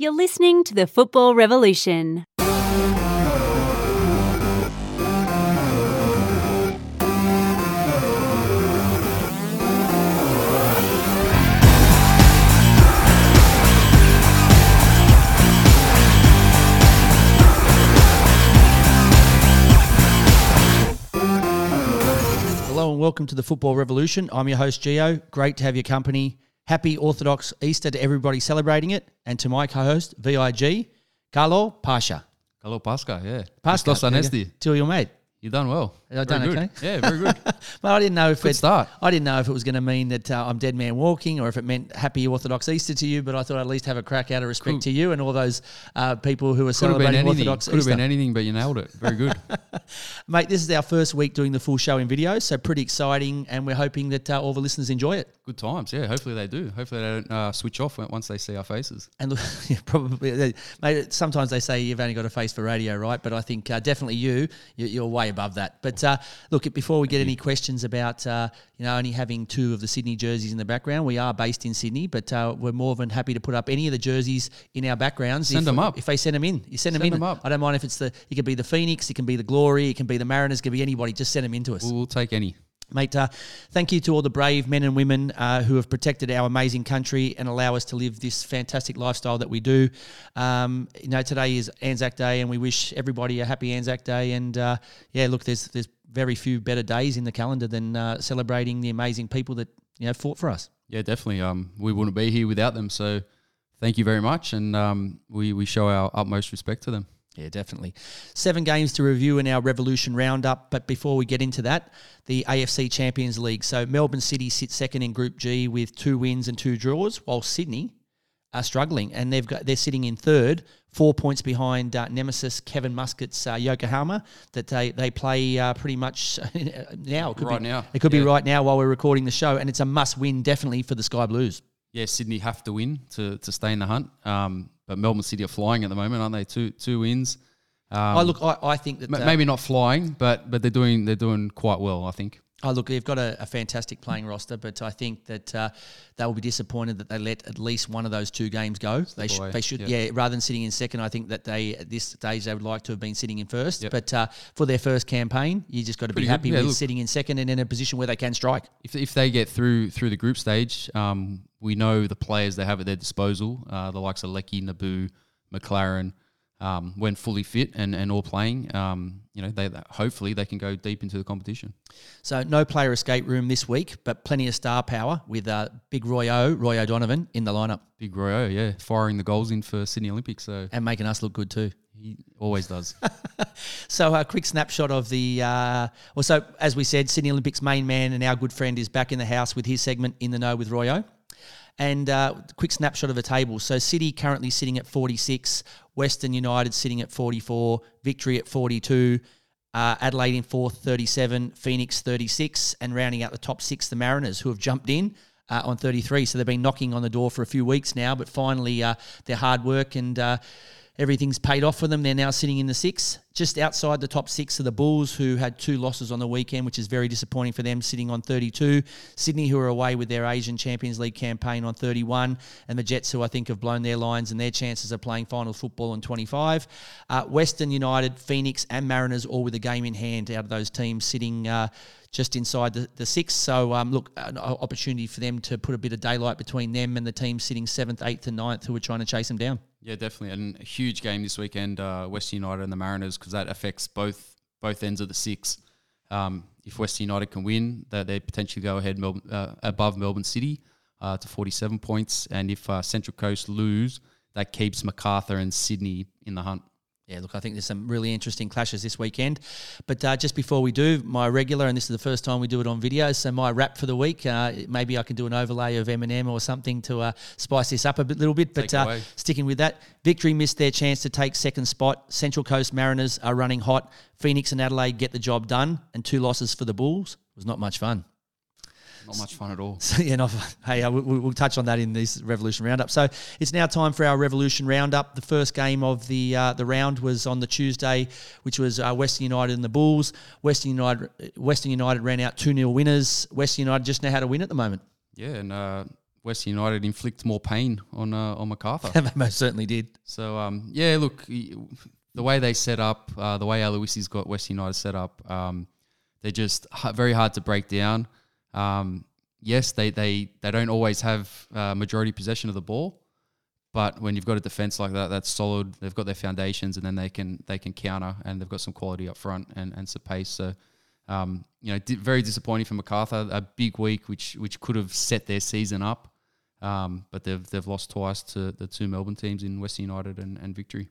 You're listening to the Football Revolution. Hello and welcome to the Football Revolution. I'm your host, Geo. Great to have your company. Happy Orthodox Easter to everybody celebrating it. And to my co host, VIG, Carlo Pasha. Carlo Pasca. Yeah. Pasca. Anesti. To your mate. You done well. I done Very good. okay? Yeah, very good. Well, I didn't know if Good it, start. I didn't know if it was going to mean that uh, I'm dead man walking or if it meant happy Orthodox Easter to you. But I thought I'd at least have a crack out of respect Could- to you and all those uh, people who are Could celebrating anything. Orthodox Could have been anything, but you nailed it. Very good. Mate, this is our first week doing the full show in video, so pretty exciting, and we're hoping that uh, all the listeners enjoy it. good times. Yeah. Hopefully they do. Hopefully they don't uh, switch off once they see our faces. And look, yeah, probably, they- mate. Sometimes they say you've only got a face for radio, right? But I think uh, definitely you, you- you're way above that. But uh, look, before we get any questions about uh, you know only having two of the Sydney jerseys in the background, we are based in Sydney, but uh, we're more than happy to put up any of the jerseys in our backgrounds. Send if, them up. if they send them in. You send them Send in. them up. I don't mind if it's the. It can be the Phoenix, it can be the Glory, it can be the Mariners, it can be anybody. Just send them in to us. We'll, we'll take any. Mate, uh, thank you to all the brave men and women uh, who have protected our amazing country and allow us to live this fantastic lifestyle that we do. Um, you know, today is Anzac Day, and we wish everybody a happy Anzac Day. And uh, yeah, look, there's there's very few better days in the calendar than uh, celebrating the amazing people that you know fought for us. Yeah, definitely. Um, we wouldn't be here without them. So thank you very much. And um, we, we show our utmost respect to them. Yeah, definitely. Seven games to review in our Revolution roundup. But before we get into that, the AFC Champions League. So Melbourne City sits second in Group G with two wins and two draws, while Sydney are struggling and they've got they're sitting in third, four points behind uh, nemesis Kevin Muscat's uh, Yokohama. That they they play uh, pretty much now. It could Right be, now, It could be right now while we're recording the show, and it's a must win definitely for the Sky Blues. Yeah, Sydney have to win to, to stay in the hunt. Um, but Melbourne City are flying at the moment, aren't they? Two two wins. Um, I look, I, I think that ma- uh, maybe not flying, but but they're doing they're doing quite well. I think. Oh, look, they've got a, a fantastic playing roster, but I think that uh, they will be disappointed that they let at least one of those two games go. They, sh- they should, yeah. yeah. Rather than sitting in second, I think that they at this stage they would like to have been sitting in first. Yep. But uh, for their first campaign, you just got to be happy Yeah, with look. sitting in second and in a position where they can strike. if, if they get through through the group stage, um, we know the players they have at their disposal, uh, the likes of Leckie, Nabbout, Maclaren, um, when fully fit and, and all playing, um, you know, they hopefully they can go deep into the competition. So no player escape room this week, but plenty of star power with uh, Big Roy O, Roy O'Donovan in the lineup Big Royo, yeah, firing the goals in for Sydney Olympics, so and making us look good too. he always does. So a quick snapshot of the. Uh, well, so as we said, Sydney Olympics main man and our good friend is back in the house with his segment in the know with Royo. And uh, quick snapshot of the table. So City currently sitting at 46, Western United sitting at 44, Victory at 42, uh, Adelaide in fourth, 37, Phoenix 36, and rounding out the top six, the Mariners, who have jumped in uh, on 33. So they've been knocking on the door for a few weeks now, but finally uh, their hard work and uh, everything's paid off for them. They're now sitting in the six. Just outside the top six are the Bulls, who had two losses on the weekend, which is very disappointing for them, sitting on 32. Sydney, who are away with their Asian Champions League campaign on 31. And the Jets, who I think have blown their lines and their chances of playing final football on 25. Uh, Western United, Phoenix, and Mariners, all with a game in hand out of those teams, sitting. Uh, just inside the, the six. So, um, look, an opportunity for them to put a bit of daylight between them and the team sitting seventh, eighth, and ninth who are trying to chase them down. yeah, definitely, and a huge game this weekend, uh, Western United and the Mariners, because that affects both both ends of the six. Um, if West United can win, that they potentially go ahead Melbourne, uh, above Melbourne City uh, to 47 points, and if uh, Central Coast lose, that keeps Macarthur and Sydney in the hunt. Yeah, look, I think there's some really interesting clashes this weekend. But uh, just before we do, my regular, and this is the first time we do it on video, so my wrap for the week, uh, maybe I can do an overlay of Eminem or something to uh, spice this up a bit, little bit. But uh, sticking with that, Victory missed their chance to take second spot. Central Coast Mariners are running hot. Phoenix and Adelaide get the job done, and two losses for the Bulls. It was not much fun. Not much fun at all. So, yeah, no, hey, uh, we, we'll touch on that in this Revolution Roundup. So it's now time for our Revolution Roundup. The first game of the uh, the round was on the Tuesday, which was uh, Western United and the Bulls. Western United Western United ran out 2 0 winners. Western United just know how to win at the moment. Yeah, and uh, Western United inflict more pain on uh, on Macarthur. they most certainly did. So um, yeah, look, the way they set up, uh, the way Aloisi's got West United set up, um, they're just very hard to break down. Um, yes, they they they don't always have uh, majority possession of the ball, but when you've got a defense like that, that's solid. They've got their foundations, and then they can they can counter, and they've got some quality up front and and some pace. So. Um, you know, di- very disappointing for Macarthur. A big week, which which could have set their season up. Um, but they've they've lost twice to the two Melbourne teams in Western United and, and Victory.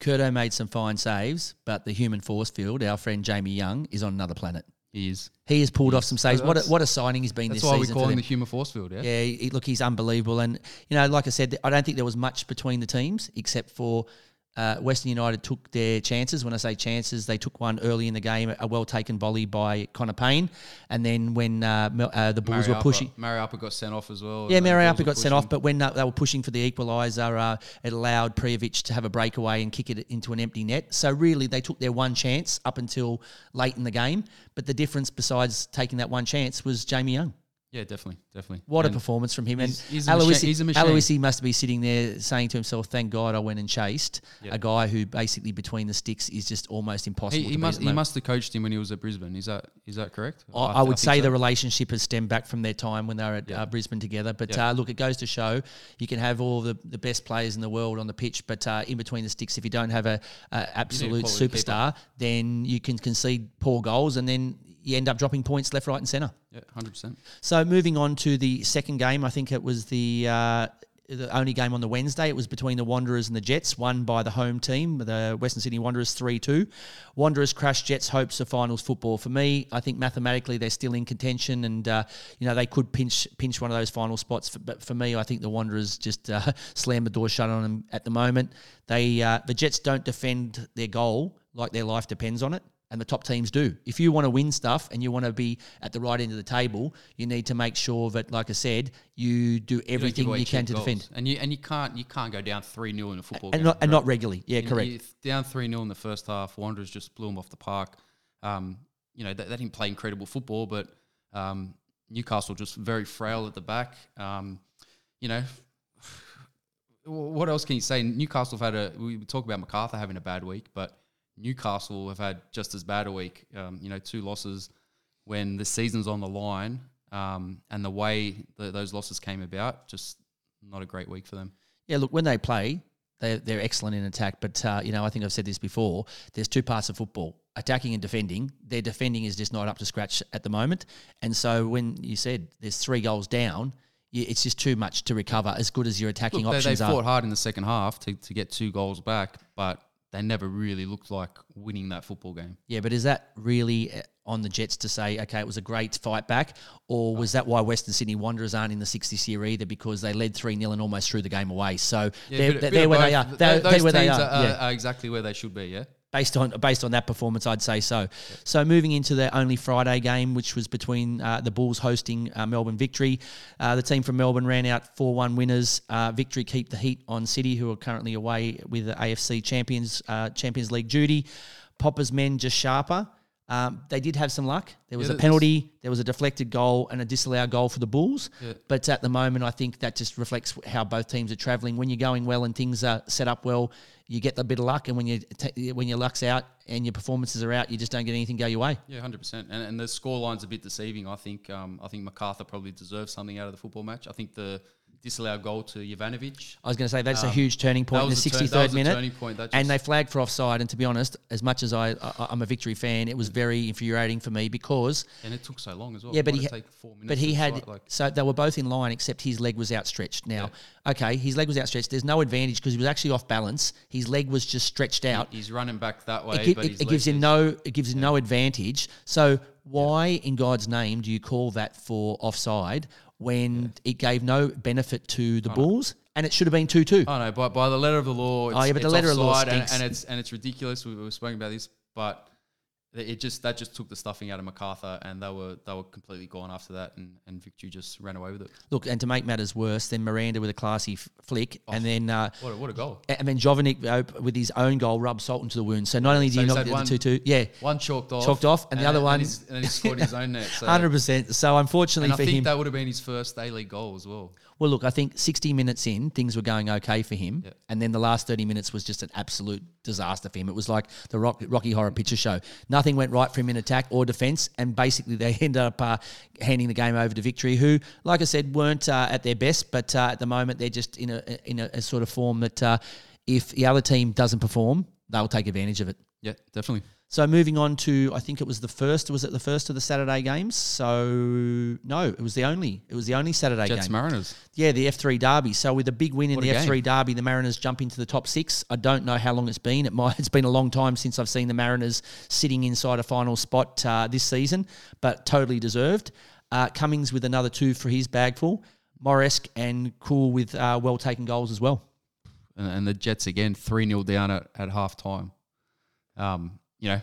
Kurto made some fine saves, but the human force field, our friend Jamie Young, is on another planet. He is. He has pulled off some saves. What a, what a signing he's been this season. That's why we call him the human force field. Yeah. Yeah, he, look, he's unbelievable. And, you know, like I said, I don't think there was much between the teams except for uh, Western United took their chances. When I say chances, they took one early in the game, a well taken volley by Connor Pain. And then when uh, uh, the Bulls were pushing. Mariappa got sent off as well. Yeah, Mariappa got sent off, but when uh, they were pushing for the equaliser, uh, it allowed Prijovic to have a breakaway and kick it into an empty net. So really, they took their one chance up until late in the game. But the difference, besides taking that one chance, was Jamie Young. Yeah, definitely, definitely. What And a performance from him! And he's- he's Aloisi, he's a machine. Aloisi must be sitting there saying to himself, "Thank God I went and chased Yeah. a guy who basically between the sticks is just almost impossible." He, he must he must have coached him when he was at Brisbane. Is that is that correct? I, I th- would think say so. the relationship has stemmed back from their time when they were at Yeah. uh, Brisbane together. But Yeah. uh, look, it goes to show you can have all the, the best players in the world on the pitch, but uh, in between the sticks, if you don't have a, a absolute superstar, then you can concede poor goals, and then you end up dropping points left, right, and centre. Yeah, hundred percent. So moving on to the second game, I think it was the uh, the only game on the Wednesday. It was between the Wanderers and the Jets, won by the home team, the Western Sydney Wanderers three two. Wanderers crushed Jets' hopes of finals football. For me, I think mathematically they're still in contention, and uh, you know they could pinch pinch one of those final spots. For, but for me, I think the Wanderers just uh, slammed the door shut on them at the moment. They uh, the Jets don't defend their goal like their life depends on it and the top teams do. If you want to win stuff and you want to be at the right end of the table, you need to make sure that, like I said, you do You everything away you can to defend, and you and you can't you can't go down three 0 in a football and game. not and not regularly. Yeah, You- correct. you- down three 0 in the first half. Wanderers just blew them off the park. Um, you know they, they didn't play incredible football, but um, Newcastle just very frail at the back. Um, you know, what else can you say? Newcastle have had a. We talk about Macarthur having a bad week, but Newcastle have had just as bad a week. Um, you know, two losses when the season's on the line, um, and the way those losses came about, just not a great week for them. Yeah, look, when they play, they're, they're excellent in attack. But, uh, you know, I think I've said this before. There's two parts of football attacking and defending. Their defending is just not up to scratch at the moment. And so when you said there's three goals down, it's just too much to recover as good as your attacking Look, they, they options fought are. hard in the second half to, to get two goals back, but they never really looked like winning that football game. Yeah, but is that really uh, on the Jets to say, okay, it was a great fight back? Or was that why Western Sydney Wanderers aren't in the 60 this year either because they led 3 0 and almost threw the game away? So they're, bit- they're, bit they're of where they are. They're, those they're where they are. are, yeah. are exactly where they should be. Yeah. Based on based on that performance, I'd say so. So moving into the only Friday game, which was between uh, the Bulls hosting uh, Melbourne Victory, uh, the team from Melbourne ran out four one winners. Uh, Victory keep the heat on City, who are currently away with the AFC champions uh, Champions League duty. Popper's men just sharper. Um, they did have some luck. There was Yeah, a penalty, there was a deflected goal, and a disallowed goal for the Bulls. Yeah. But at the moment, I think that just reflects how both teams are travelling. When you're going well and things are set up well, you get a bit of luck, and when you ta when your luck's out and your performances are out, you just don't get anything go your way. Yeah, hundred percent. And and the scoreline's a bit deceiving. I think um, I think Macarthur probably deserves something out of the football match. I think the disallowed goal to Jovanovic. I was going to say that's a Um, huge turning point in the was a turn- 63rd that was a minute. point. And they flagged for offside. And to be honest, as much as I, I I'm a victory fan, it was very infuriating for me because And it took so long as well. Yeah, but Why'd he it ha- take four minutes. But he had like so they were both in line, except his leg was outstretched. Now, okay, his leg was outstretched. There's no advantage because he was actually off balance. His leg was just stretched out. he's running back that way. It, but it, it gives him no it gives him no advantage. So why, in God's name, do you call that for offside when it gave no benefit to the Bulls and it should have been two two? Oh no, by, by the letter of the law. It's, Oh, yeah, but the letter of the law and, and it's and it's ridiculous. We, we've spoken about this, but it just that just took the stuffing out of Macarthur, and they were they were completely gone after that, and, and Victory just ran away with it. Look, and to make matters worse, then Miranda with a classy f- flick, and then uh, What a, what a goal! and then Jovinic uh, with his own goal rubbed salt into the wound. So not only do So you he's knock the one- two two, yeah, One chalked off, Chalked off, and the other one- he's, and he scored his own net. So, hundred percent. So unfortunately and I for think him, that would have been his first A League goal as well. well, look, I think sixty minutes in, things were going okay for him, Yeah. and then the last thirty minutes was just an absolute disaster for him. It was like the Rock, Rocky Horror Picture Show. Nothing went right for him in attack or defence, and basically they ended up uh, handing the game over to Victory, who, like I said, weren't uh, at their best, but uh, at the moment they're just in a in a, a sort of form that uh, if the other team doesn't perform, they'll take advantage of it. Yeah, definitely. So moving on to, I think it was the first. Was it the first of the Saturday games? So no, it was the only. It was the only Saturday Jets game. Mariners. Yeah, the F three derby. So with a big win in What the F three derby, the Mariners jump into the top six. I don't know how long it's been. It might. It's been a long time since I've seen the Mariners sitting inside a final spot uh, this season, but totally deserved. Uh, Cummings with another two for his bagful. Moresche and Kuol with uh, well taken goals as well. and, and the Jets again three 0 down at, at half time. Um, you know,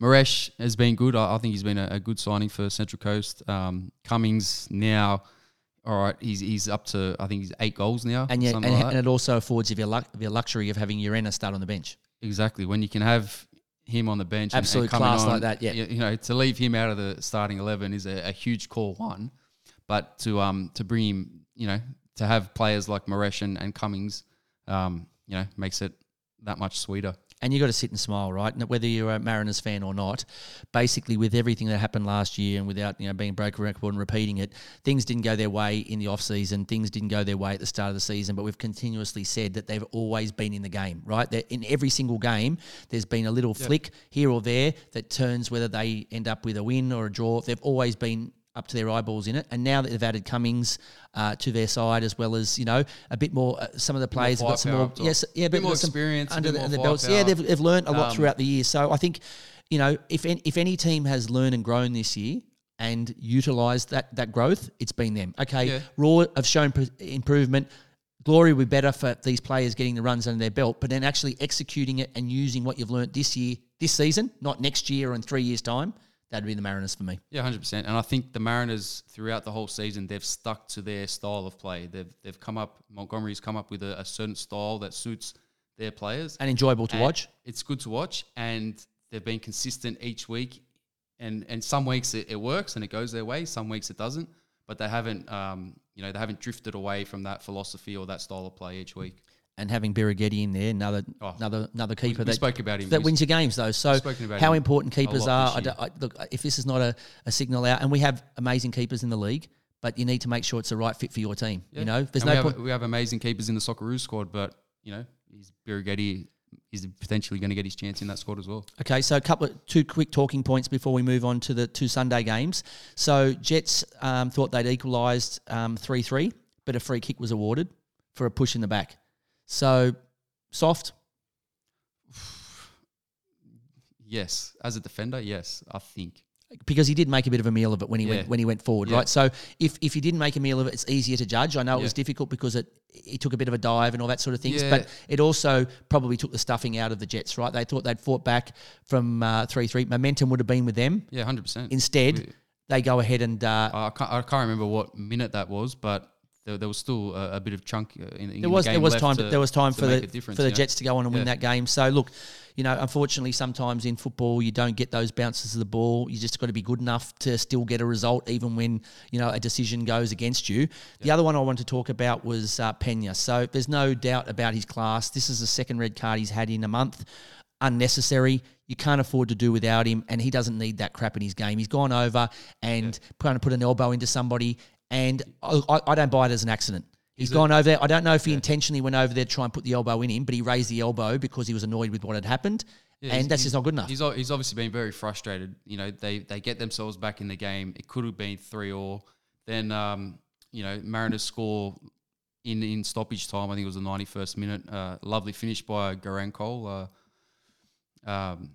Moresche has been good. I, I think he's been a, a good signing for Central Coast. Um, Cummings now, all right, he's he's up to I think he's eight goals now. And yeah, and, like and it also affords you the, luxury of having Urena start on the bench. exactly when you can have him on the bench, Absolute and coming class on, like that, yeah. You, you know, to leave him out of the starting eleven is a, a huge call. One, but to um to bring him, you know, to have players like Moresche and, and Cummings, um, you know, makes it that much sweeter. And you've got to sit and smile, right? Whether you're a Mariners fan or not, basically with everything that happened last year and without you know being broken record and repeating it, things didn't go their way in the off season. Things didn't go their way at the start of the season. But we've continuously said that they've always been in the game, right? That in every single game, there's been a little flick here or there that turns whether they end up with a win or a draw. They've always been up to their eyeballs in it. And now that they've added Cummings uh, to their side, as well as you know a bit more, uh, some of the players have got some more, yes, yeah, Bit but more experience, under bit the, the belts. Yeah, they've, they've learned a lot Um, throughout the year. So I think you know if any, if any team has learned and grown this year. And utilised that that growth, it's been them. Okay, Yeah. Roar have shown pr- improvement. Glory would be better for these players getting the runs under their belt, but then actually executing it and using what you've learnt this year, this season, not next year or in three years' time. That'd be the Mariners for me. Yeah, hundred percent. And I think the Mariners throughout the whole season they've stuck to their style of play. They've they've come up Montgomery's come up with a, a certain style that suits their players. And enjoyable to And watch. It's good to watch, and they've been consistent each week. And and some weeks it, it works and it goes their way. Some weeks it doesn't. But they haven't, um, you know, they haven't drifted away from that philosophy or that style of play each week. And having Birighitti in there, another Oh, another another keeper that spoke about him. that wins your games though. So how important keepers are. I don't- I- look, if this is not a, a signal out, and we have amazing keepers in the league, but you need to make sure it's the right fit for your team. Yeah. You know, there's And no we point. Have, we have amazing keepers in the Socceroos squad, but you know, he's is potentially going to get his chance in that squad as well. Okay, so a couple of two quick talking points before we move on to the two Sunday games. So Jets um, thought they'd equalised three three, but a free kick was awarded for a push in the back. So soft. Yes, as a defender, yes, I think. because he did make a bit of a meal of it when he Yeah. went when he went forward, Yeah. right? So if if he didn't make a meal of it, it's easier to judge. I know it was difficult because it he took a bit of a dive and all that sort of things, Yeah. but it also probably took the stuffing out of the Jets, right? They thought they'd fought back from three three. Momentum would have been with them. Yeah, hundred percent. Instead, they go ahead and uh, I can't, I can't remember what minute that was, but there, there was still a, a bit of chunk uh, in, in there was the there was time to, there was time for the for the know? Jets to go on and win that game. So look, you know, unfortunately, sometimes in football you don't get those bounces of the ball. You just got to be good enough to still get a result, even when you know a decision goes against you. The other one I wanted to talk about was uh, Penha. So there's no doubt about his class. This is the second red card he's had in a month. Unnecessary. You can't afford to do without him, and he doesn't need that crap in his game. He's gone over and trying to put an elbow into somebody, and I, I- don't buy it as an accident. He's gone over there. I don't know if he intentionally went over there to try and put the elbow in him, but he raised the elbow because he was annoyed with what had happened, Yeah, and that's just not good enough. He's, he's obviously been very frustrated. You know, they they get themselves back in the game. It could have been three or then um, you know Mariners score in in stoppage time. I think it was the ninety first minute. Uh, lovely finish by Garang Kuol. Uh, um,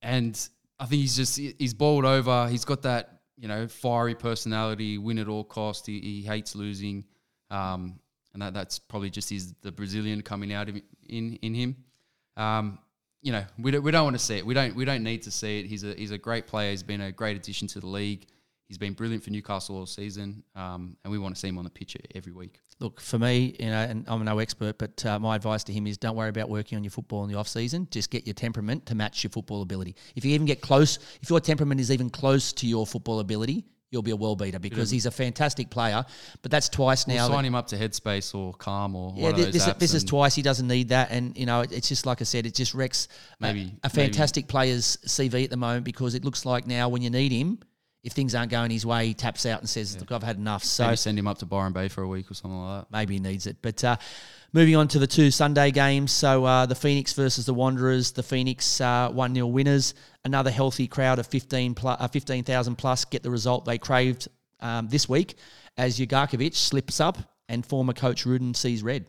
and I think he's just he's bowled over. He's got that you know fiery personality, win at all cost. He, he hates losing, um, and that that's probably just his the Brazilian coming out of in in him. Um, you know, we don't, we don't want to see it. We don't we don't need to see it. He's a he's a great player. He's been a great addition to the league. He's been brilliant for Newcastle all season, um, and we want to see him on the pitch every week. Look, for me, you know, and I'm no expert, but uh, my advice to him is don't worry about working on your football in the off season. Just get your temperament to match your football ability. If you even get close, if your temperament is even close to your football ability, you'll be a world beater because he's a fantastic player. But that's twice We'll now. sign him up to Headspace or Calm or yeah, one of those this, this is twice. He doesn't need that, and you know, it- it's just like I said, it just wrecks a- Maybe- a, maybe- fantastic player's CV at the moment because it looks like now when you need him, if things aren't going his way, he taps out and says, "Look, I've had enough." So Maybe send him up to Byron Bay for a week or something like that. maybe he needs it. But uh, moving on to the two Sunday games. So uh, the Phoenix versus the Wanderers. The Phoenix uh, 1 0 winners. Another healthy crowd of 15 pl- uh, 15,000 plus get the result they craved um, this week as Ugarkovic slips up and former coach Rudan sees red.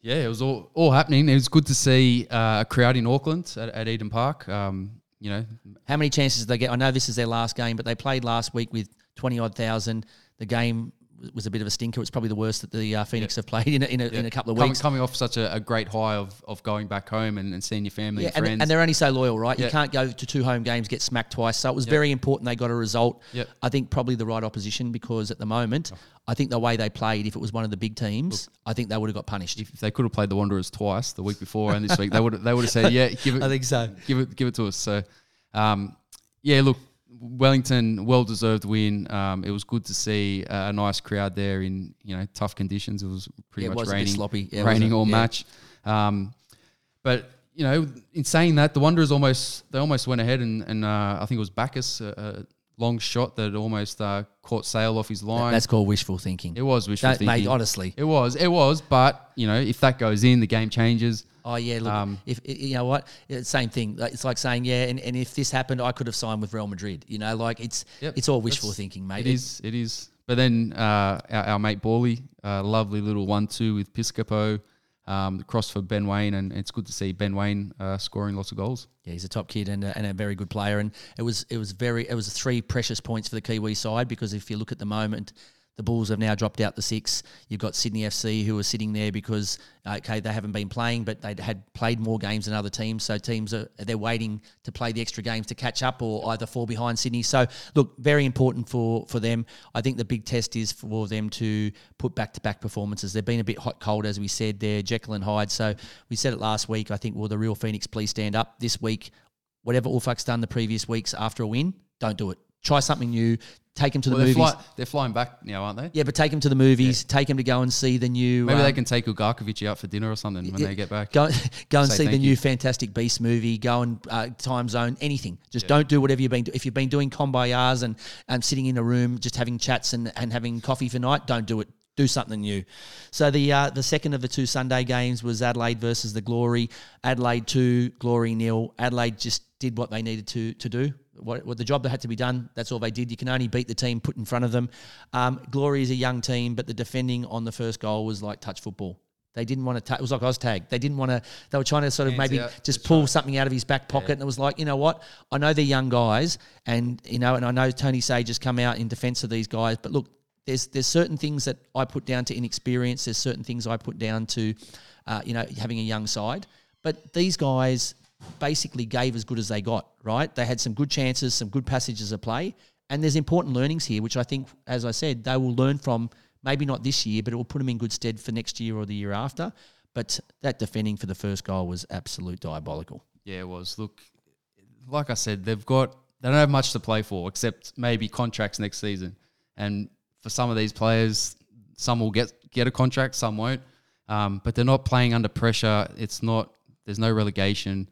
Yeah, it was all, all happening. It was good to see uh, a crowd in Auckland at, at Eden Park. Um, you know, How many chances did they get? I know this is their last game, but they played last week with 20 odd thousand. The game was a bit of a stinker. It's probably the worst that the uh, Phoenix have played in a, in a, in a couple of coming, weeks. coming off such a, a great high of, of going back home and, and seeing your family Yeah, and friends. and they're only so loyal, right? You can't go to two home games, get smacked twice. So it was very important they got a result. I think probably the right opposition because at the moment, I think the way they played, if it was one of the big teams, I think they would have got punished. if they could have played the Wanderers twice the week before and this week, they would they would have said, "Yeah, give it." I think so. Give it, give it to us. So, um, yeah, look, Wellington, well deserved win. Um, it was good to see a, nice crowd there in you know tough conditions. It was pretty Yeah, much was raining, sloppy. Yeah, raining all yeah. match. Um, but you know, in saying that, the Wanderers almost they almost went ahead and, and uh, I think it was Baccus, a, a long shot that almost uh, caught Sail off his line. That's called wishful thinking. it was wishful That, thinking. mate, honestly. It was, it was, but you know, if that goes in, the game changes. Oh yeah, look. Um, if you know what, same thing. It's like saying, yeah, and, and if this happened, I could have signed with Real Madrid. You know, like it's Yep. it's all wishful thinking, mate. It is, it is. But then uh, our, our mate Borley, uh, lovely little one-two with Piscopo, um, cross for Ben Waine, and it's good to see Ben Waine uh, scoring lots of goals. Yeah, he's a top kid and a, and a very good player. And it was it was very it was three precious points for the Kiwi side because if you look at the moment, the Bulls have now dropped out the six. You've got Sydney FC who are sitting there because uh, okay they haven't been playing, but they had played more games than other teams. So teams are they're waiting to play the extra games to catch up or either fall behind Sydney. So look, very important for for them. I think the big test is for them to put back to back performances. They've been a bit hot cold as we said. They're Jekyll and Hyde. So we said it last week. I think will the real Phoenix please stand up this week? whatever Ufuk's done the previous weeks after a win, don't do it. Try something new. Take him to Well, the they're, movies. fly, they're flying back now, aren't they? yeah, but take him to the movies. Take him to go and see the new. Maybe um, they can take Ugarkovic out for dinner or something when yeah, they get back. Go, go and see the thank new. Fantastic Beast movie. Go and uh, Time Zone, anything. Just don't do whatever you've been. If you've been doing combayas and and sitting in a room just having chats and, and having coffee for night, don't do it. Do something new. So the uh, the second of the two Sunday games was Adelaide versus the Glory. Adelaide two, Glory nil. Adelaide just did what they needed to to do. What, what the job that had to be done, that's all they did. You can only beat the team put in front of them. Um, Glory is a young team, but the defending on the first goal was like touch football. They didn't want to. Ta- it was like Oztag. They didn't want to. They were trying to sort of Hands maybe out, just pull something out of his back pocket, and it was like, you know what? I know they're young guys, and you know, and I know Tony Sage has come out in defence of these guys, but look, there's there's certain things that I put down to inexperience. There's certain things I put down to, uh, you know, having a young side. But these guys basically gave as good as they got. Right? They had some good chances, some good passages of play, and there's important learnings here, which I think, as I said, they will learn from. Maybe not this year, but it will put them in good stead for next year or the year after. But that defending for the first goal was absolute diabolical. Yeah, it was. Look, like I said, they've got they don't have much to play for except maybe contracts next season. And for some of these players, some will get get a contract, some won't. Um, but they're not playing under pressure. It's not. There's no relegation.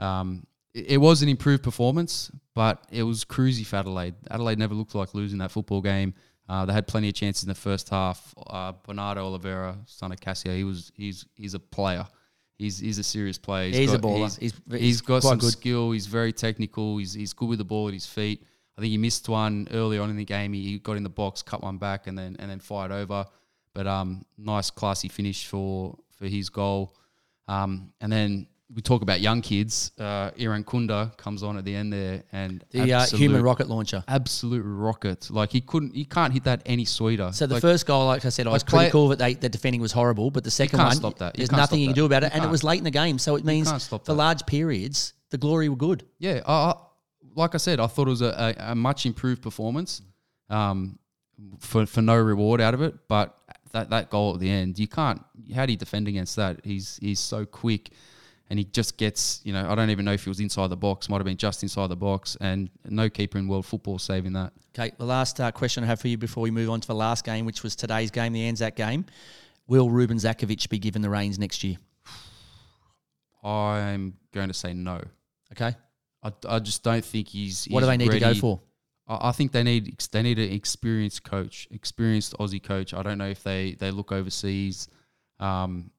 Um, it, it was an improved performance, but it was cruisy for Adelaide. Adelaide never looked like losing that football game. Uh, they had plenty of chances in the first half. Uh, Bernardo Oliveira, son of Cassio, he was he's he's a player. He's he's a serious player. He's a got- baller. He's- he's he's got some good. skill. He's very technical. He's he's good with the ball at his feet. I think he missed one early on in the game. He, he got in the box, cut one back, and then and then fired over. But um, nice classy finish for for his goal. Um, and then we talk about young kids. Uh, Irankunda comes on at the end there, and The uh, human rocket launcher. absolute rocket. Like he couldn't, he can't hit that any sweeter. So the Like, first goal, like I said, I was play- critical that they, the defending was horrible, but the second can't one, stop that. You there's nothing you can do about You it, and it was late in the game, so it means for that. large periods the glory were good. Yeah, I, I, like I said, I thought it was a, a, a much improved performance, um, for for no reward out of it. But that that goal at the end, you can't. How do you defend against that? He's he's so quick, and he just gets. You know, I don't even know if he was inside the box. Might have been just inside the box, and no keeper in world football saving that. Okay, the last uh, question I have for you before we move on to the last game, which was today's game, the Anzac game. Will Ruben Zadkovich be given the reins next year? I'm going to say no. Okay, I, I just don't think he's. what do they need to go for? I I think they need they need an experienced coach, experienced Aussie coach. I don't know if they they look overseas. Um,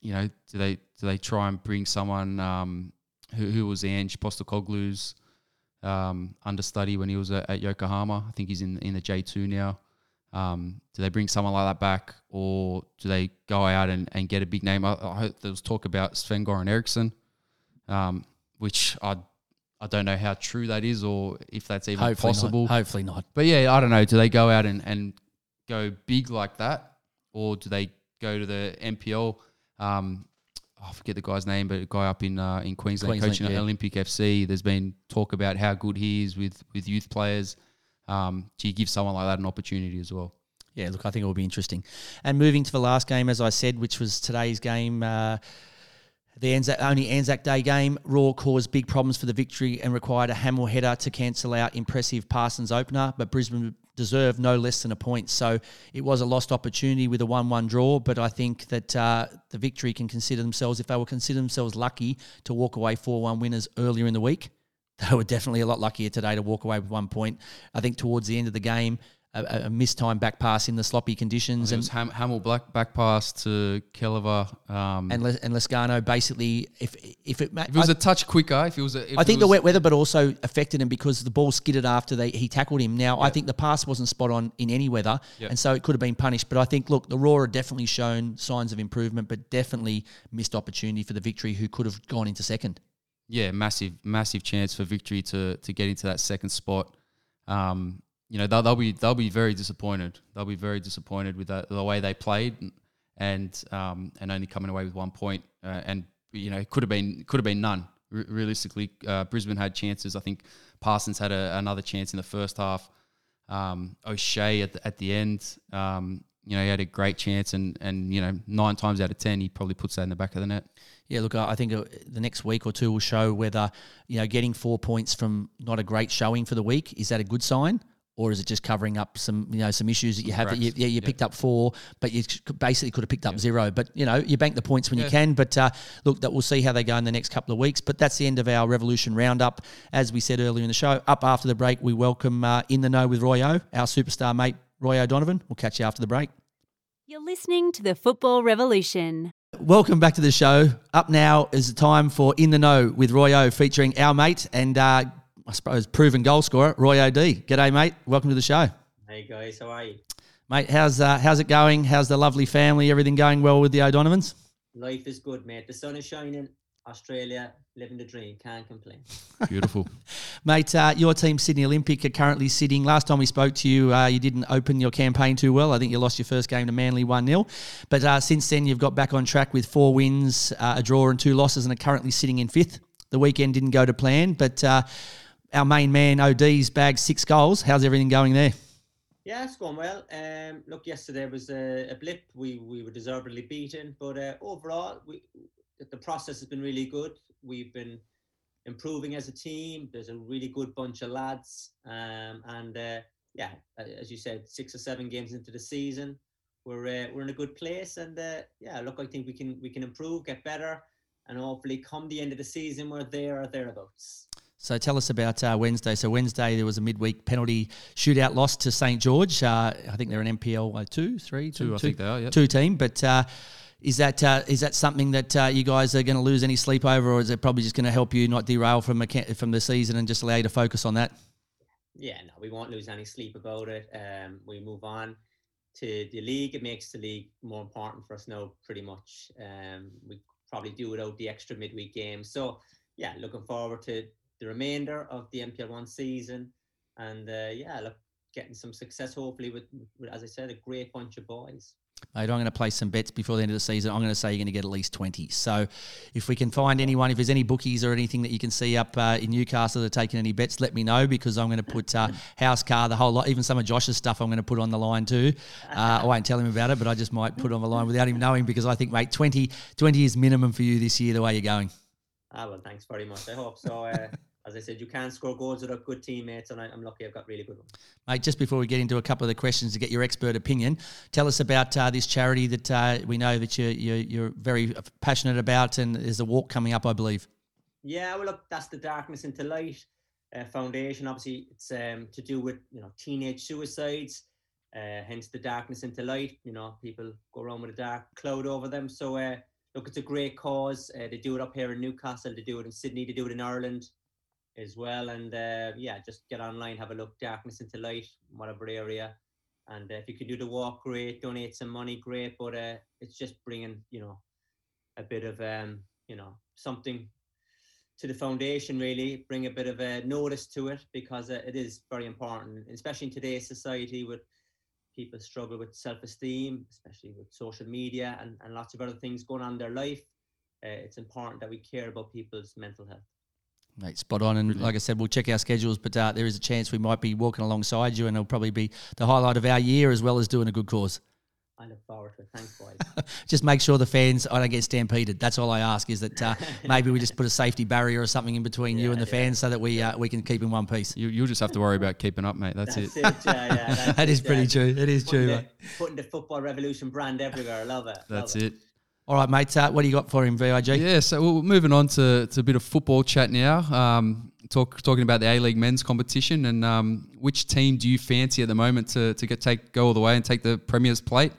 you know, do they they try and bring someone um, who who was Ange Postecoglou's um, understudy when he was at, at Yokohama? I think he's in in the J two now. Um, do they bring someone like that back, or do they go out and, and get a big name? I, I hope there was talk about Sven Goran Eriksson, um, which I I don't know how true that is, or if that's even Hopefully possible. not. Hopefully not. But yeah, I don't know. Do they go out and, and go big like that, or do they go to the NPL? Um, I forget the guy's name, but a guy up in uh, in Queensland, Queensland, coaching yeah. at Olympic FC. There's been talk about how good he is with with youth players. Um, do you give someone like that an opportunity as well? Yeah, look, I think it will be interesting. And moving to the last game, as I said, which was today's game, uh, the Anzac, only Anzac Day game, Roar caused big problems for the victory and required a Hamill header to cancel out impressive Parsons opener, but Brisbane deserved no less than a point. So it was a lost opportunity with a 1 1 draw, but I think that uh, the victory can consider themselves, if they will consider themselves lucky to walk away 4 1 winners earlier in the week, they were definitely a lot luckier today to walk away with one point. I think towards the end of the game, a, a missed time back pass in the sloppy conditions, It and was Ham, Hamill black back pass to Kellever. Um, and Les, and Lescano basically, if if it, if it was I, a touch quicker, if it was, a, if I think the wet weather, but also affected him because the ball skidded after they he tackled him. Now I think the pass wasn't spot on in any weather, Yep. and so it could have been punished. But I think look, the have definitely shown signs of improvement, but definitely missed opportunity for the victory, who could have gone into second. yeah, massive, massive chance for victory to to get into that second spot. Um, you know, they'll, they'll be they'll be very disappointed. They'll be very disappointed with the, the way they played, and um, and only coming away with one point. Uh, and you know, it could have been could have been none. Re- realistically, uh, Brisbane had chances. I think Parsons had a, another chance in the first half. Um, O'Shea at the, at the end, um, you know, he had a great chance, and and you know, nine times out of ten, he probably puts that in the back of the net. Yeah, look, I I think uh, the next week or two will show whether you know getting four points from not a great showing for the week is that a good sign, or is it just covering up some you know some issues that you have that you, yeah you Yeah. picked up four, but you basically could have picked up zero. But you know you bank the points when you can. But uh, look, that we'll see how they go in the next couple of weeks. But that's the end of our Revolution roundup. As we said earlier in the show, up after the break, we welcome uh, in the know with Royo, our superstar mate Roy O'Donovan. We'll catch you after the break. You're listening to the Football Revolution. Welcome back to the show. Up now is the time for In the Know with Roy O, featuring our mate and uh, I suppose proven goal scorer, Roy O.D. G'day, mate. Welcome to the show. Hey guys, how are you? Mate, how's uh, how's it going? How's the lovely family? Everything going well with the O'Donovans? Life is good, mate. The sun is shining. Australia, living the dream. Can't complain. Beautiful. Mate, uh, your team, Sydney Olympic, are currently sitting. Last time we spoke to you, uh, you didn't open your campaign too well. I think you lost your first game to Manly 1 0. But uh, since then, you've got back on track with four wins, uh, a draw, and two losses, and are currently sitting in fifth. The weekend didn't go to plan, but uh, our main man, OD's, bagged six goals. How's everything going there? Yeah, it's going well. Um, look, yesterday was a, a blip. We we were deservedly beaten, but uh, overall, we the process has been really good. We've been improving as a team. There's a really good bunch of lads, um, and uh, yeah, as you said, six or seven games into the season, we're uh, we're in a good place, and uh, yeah, look, I think we can we can improve, get better, and hopefully, come the end of the season, we're there or thereabouts. So tell us about uh, Wednesday. So Wednesday there was a midweek penalty shootout loss to St George. Uh, I think they're an NPL uh, two, three, Two, I think they are. Yep. two team. But uh, is that uh, is that something that uh, you guys are going to lose any sleep over, or is it probably just going to help you not derail from a, from the season and just allow you to focus on that? yeah, no, we won't lose any sleep about it. Um, we move on to the league. It makes the league more important for us now, pretty much. Um, we probably probably do without the extra midweek game. So yeah, looking forward to the remainder of the NPL one season, and uh, yeah, look, getting some success hopefully with, with, as I said, a great bunch of boys. Mate, I'm going to place some bets before the end of the season. I'm going to say you're going to get at least 20. So if we can find anyone, if there's any bookies or anything that you can see up uh, in Newcastle that are taking any bets, let me know because I'm going to put uh, house car, the whole lot, even some of Josh's stuff I'm going to put on the line too. Uh, I won't tell him about it, but I just might put on the line without him knowing because I think, mate, 20, 20 is minimum for you this year, the way you're going. Ah, well, thanks very much. I hope so. Uh, as I said, you can't score goals without good teammates, and I, am lucky I've got really good ones. Mate, just before we get into a couple of the questions to get your expert opinion, tell us about uh, this charity that uh, we know that you're, you're, you're, very passionate about, and there's a walk coming up, I believe. Yeah, well, look, that's the Darkness into Light uh, Foundation. Obviously, it's um, to do with you know teenage suicides, uh, hence the Darkness into Light. You know, people go around with a dark cloud over them. So, uh, look, it's a great cause. Uh, they do it up here in Newcastle, they do it in Sydney, they do it in Ireland as well. And uh, yeah, just get online, have a look, darkness into light, whatever area. And uh, if you can do the walk, great. Donate some money, great. But uh, it's just bringing, you know, a bit of, um, you know, something to the foundation. Really, bring a bit of a notice to it because uh, it is very important, especially in today's society with people struggle with self-esteem, especially with social media and, and lots of other things going on in their life. Uh, it's important that we care about people's mental health. Mate, spot on. And Brilliant. like I said, we'll check our schedules, but uh, there is a chance we might be walking alongside you, and it'll probably be the highlight of our year as well as doing a good cause. I look forward to it. Thanks, boys. just make sure the fans I don't get stampeded. That's all I ask is that uh, maybe we just put a safety barrier or something in between yeah, you and the yeah. fans so that we uh, we can keep in one piece. You, will just have to worry about keeping up, mate. That's, that's it. it. Yeah, yeah, that's that it, is pretty true. It is putting true. The, putting the football revolution brand everywhere. I love it. That's love it. it. All right, mate. Uh, what do you got for him, VIG? Yeah, so we're moving on to, to a bit of football chat now. Um, talk talking about the A League men's competition and um, which team do you fancy at the moment to, to get take go all the way and take the Premier's plate?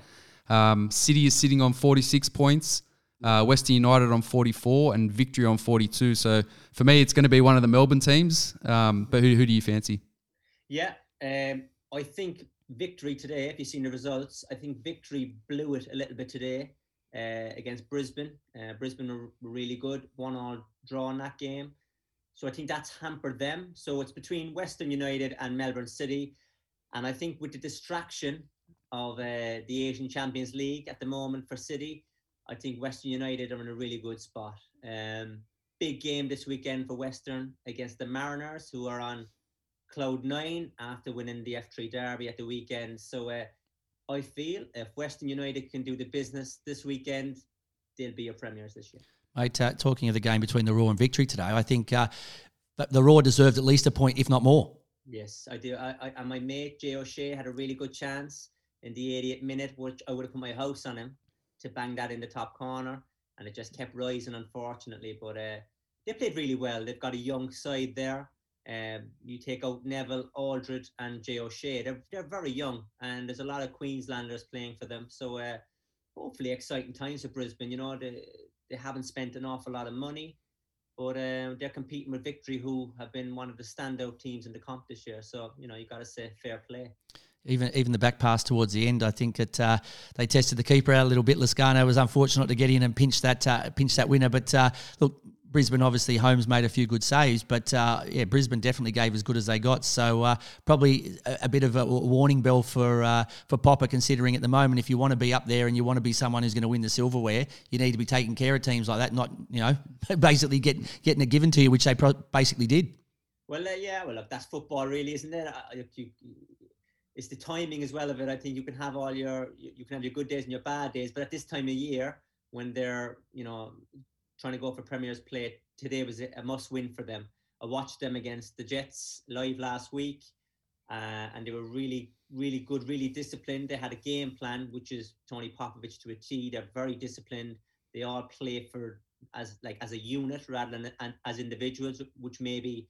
Um, City is sitting on 46 points, uh, Western United on 44, and Victory on 42. So for me, it's going to be one of the Melbourne teams. Um, but who, who do you fancy? Yeah, um, I think Victory today, if you've seen the results, I think Victory blew it a little bit today uh, against Brisbane. Uh, Brisbane were really good, one all draw in that game. So I think that's hampered them. So it's between Western United and Melbourne City. And I think with the distraction of uh, the Asian Champions League at the moment for City, I think Western United are in a really good spot. Um, big game this weekend for Western against the Mariners, who are on cloud nine after winning the F3 Derby at the weekend. So uh, I feel if Western United can do the business this weekend, they'll be your premiers this year. Mate, uh, talking of the game between the Roar and Victory today, I think uh, the Roar deserved at least a point, if not more. Yes, I do. I, I, and my mate Jay O'Shea had a really good chance in the 88th minute, which I would have put my house on him to bang that in the top corner, and it just kept rising, unfortunately. But uh, they played really well. They've got a young side there. Um, you take out Neville, Aldred, and Jay O'Shea. They're, they're very young, and there's a lot of Queenslanders playing for them. So uh, hopefully, exciting times for Brisbane. You know, they, they haven't spent an awful lot of money, but um, they're competing with Victory, who have been one of the standout teams in the comp this year. So you know you got to say fair play. Even even the back pass towards the end, I think that uh, they tested the keeper out a little bit. Lascano was unfortunate to get in and pinch that uh, pinch that winner, but uh, look, Brisbane obviously Holmes made a few good saves, but uh, yeah, Brisbane definitely gave as good as they got. So uh, probably a, a, bit of a warning bell for uh, for Popper, considering at the moment if you want to be up there and you want to be someone who's going to win the silverware, you need to be taking care of teams like that, not you know basically get, getting it given to you, which they pro- basically did. Well, uh, yeah, well look, that's football, really, isn't it? You, it's the timing as well of it. I think you can have all your you can have your good days and your bad days, but at this time of year when they're you know trying to go for Premier's play. Today was a must win for them. I watched them against the Jets live last week, uh, and they were really, really good, really disciplined. They had a game plan, which is Tony Popovic to a T. They're very disciplined. They all play for as like as a unit rather than as individuals, which maybe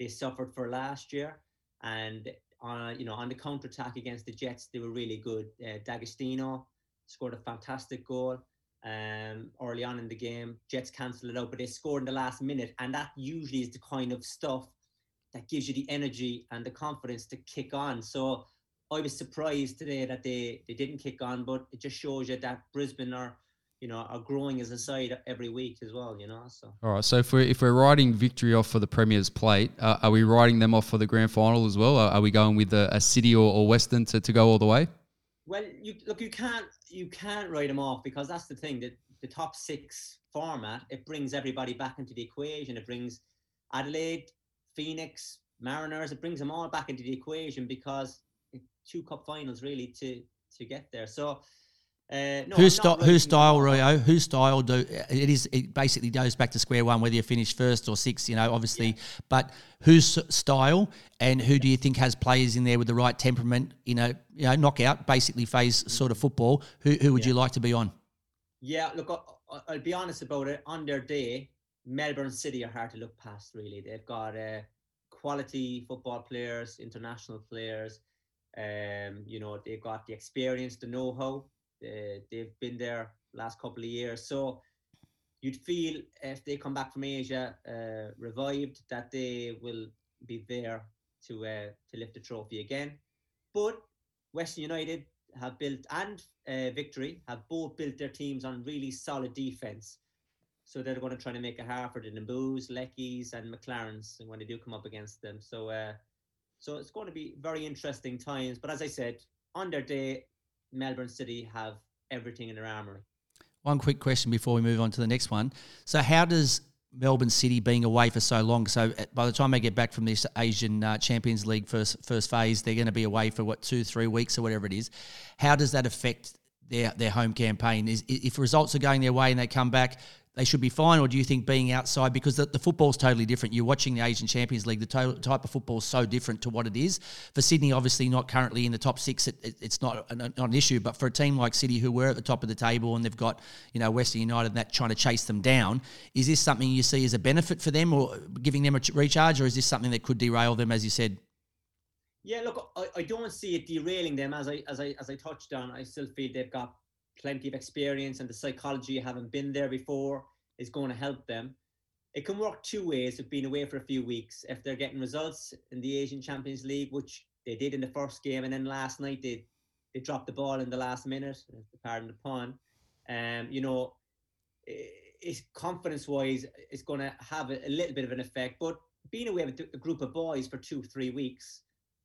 they suffered for last year. And uh, you know, on the counter attack against the Jets, they were really good. Uh, D'Agostino scored a fantastic goal um, early on in the game. Jets cancelled it out, but they scored in the last minute. And that usually is the kind of stuff that gives you the energy and the confidence to kick on. So I was surprised today that they, they didn't kick on, but it just shows you that Brisbane are you know, are growing as a side every week as well. You know, so. All right. So if we're if we're riding victory off for the Premier's plate, uh, are we riding them off for the grand final as well? Are, are we going with a, a City or, or Western to, to go all the way? Well, you look, you can't you can't write them off because that's the thing that the top six format it brings everybody back into the equation. It brings Adelaide, Phoenix, Mariners. It brings them all back into the equation because two cup finals really to to get there. So. Uh, no, whose, sti- whose style. Rio? Whose style do it is? It basically goes back to square one, whether you finish first or sixth. You know, obviously, but whose style and who do you think has players in there with the right temperament? You know, you know, knockout, basically phase sort of football. Who who would you like to be on? Yeah, look, I- I- I'll be honest about it. On their day, Melbourne City are hard to look past. Really, they've got uh, quality football players, international players. Um, you know, they've got the experience, the know-how. Uh, they've been there last couple of years, so you'd feel if they come back from Asia uh, revived that they will be there to uh, to lift the trophy again. But Western United have built and uh, Victory have both built their teams on really solid defense. So they're going to try to make hard for the Nabbouts, Leckies, and Maclarens when they do come up against them. So, uh, so it's going to be very interesting times. But as I said, on their day, Melbourne City have everything in their armory. One quick question before we move on to the next one. So, how does Melbourne City being away for so long? So, uh, by the time they get back from this Asian uh, Champions League first first phase, they're going to be away for what two, three weeks or whatever it is. How does that affect their their home campaign? Is if results are going their way and they come back, they should be fine, or do you think being outside because the, the football's totally different? You're watching the Asian Champions League. The to- type of football is so different to what it is for Sydney. Obviously, not currently in the top six. It, it, it's not an, not an issue, but for a team like City, who were at the top of the table and they've got you know Western United and that trying to chase them down, is this something you see as a benefit for them, or giving them a ch- recharge, or is this something that could derail them, as you said? Yeah, look, I, I don't see it derailing them as I as I as I touched on. I still feel they've got plenty of experience and the psychology having been there before is going to help them. It can work two ways of being away for a few weeks. If they're getting results in the Asian Champions League, which they did in the first game, and then last night they they dropped the ball in the last minute, pardon the pun. Um, you know, it's confidence wise, it's going to have a, a little bit of an effect. But being away with a group of boys for two, three weeks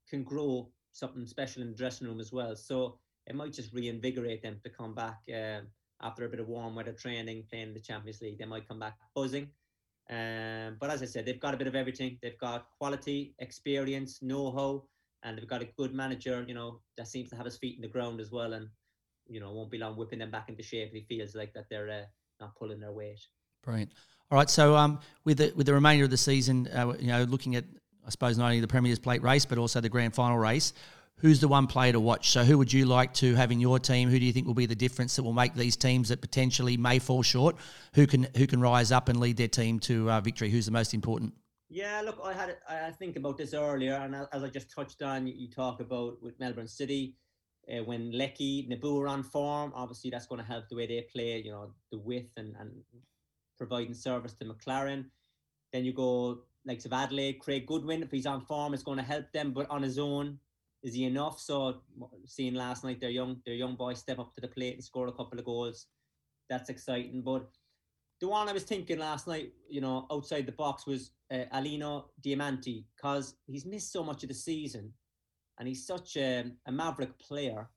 can grow something special in the dressing room as well. So it might just reinvigorate them to come back um, after a bit of warm weather training, playing the Champions League. They might come back buzzing. Um, but as I said, they've got a bit of everything. They've got quality, experience, know-how, and they've got a good manager. You know that seems to have his feet in the ground as well, and you know won't be long whipping them back into shape if he feels like that they're uh, not pulling their weight. Brilliant. All right, so um, with the with the remainder of the season, uh, you know, looking at I suppose not only the Premier's Plate race but also the Grand Final race, who's the one player to watch? So, who would you like to have in your team? Who do you think will be the difference that will make these teams that potentially may fall short? Who can who can rise up and lead their team to uh, victory? Who's the most important? Yeah, look, I had I think about this earlier, and as I just touched on, you, talk about with Melbourne City uh, when Leckie, Nabbout are on form. Obviously, that's going to help the way they play. You know, the width and and providing service to Maclaren. Then you go like of Adelaide, Craig Goodwin. If he's on form, it's going to help them. But on his own, is he enough? So seeing last night their young their young boy step up to the plate and score a couple of goals, that's exciting. But the one I was thinking last night, you know, outside the box was uh, Alino Diamanti because he's missed so much of the season, and he's such a, a maverick player.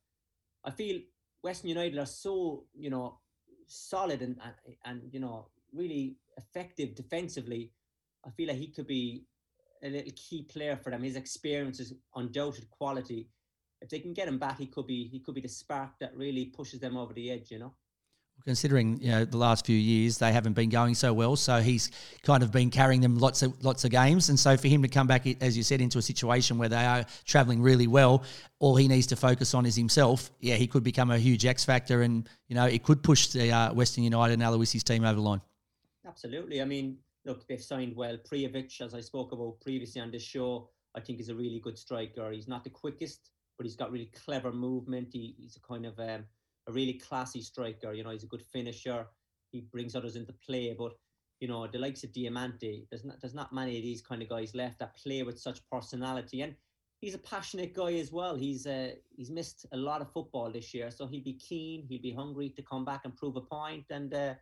I feel Western United are so you know solid and and, and you know really effective defensively. I feel like he could be a little key player for them. His experience is undoubted quality. If they can get him back, he could be he could be the spark that really pushes them over the edge. You know. Considering you know the last few years they haven't been going so well, so he's kind of been carrying them lots of lots of games, and so for him to come back, as you said, into a situation where they are travelling really well, all he needs to focus on is himself. Yeah, he could become a huge X factor, and you know it could push the uh, Western United and Aloisi's team over the line. Absolutely. I mean, look, they've signed well. Prijovic, as I spoke about previously on this show, I think is a really good striker. He's not the quickest, but he's got really clever movement. He, he's a kind of um, a really classy striker. You know, he's a good finisher. He brings others into play. But you know, the likes of Diamanti, there's not there's not many of these kind of guys left that play with such personality. And he's a passionate guy as well. He's uh, he's missed a lot of football this year, so he'll be keen. He'll be hungry to come back and prove a point. And uh,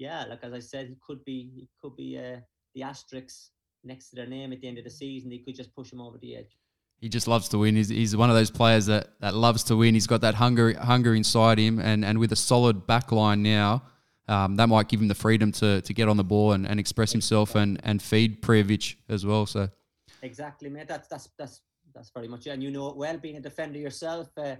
yeah, like as I said, he could be he could be uh, the asterisk next to their name at the end of the season. He could just push him over the edge. He just loves to win. He's, he's one of those players that, that loves to win. He's got that hunger hunger inside him, and, and with a solid back line now, um, that might give him the freedom to, to get on the ball and, and express himself and, and feed Prijovic as well. So exactly, mate. That's that's that's that's very much it. And you know it well, being a defender yourself. Uh,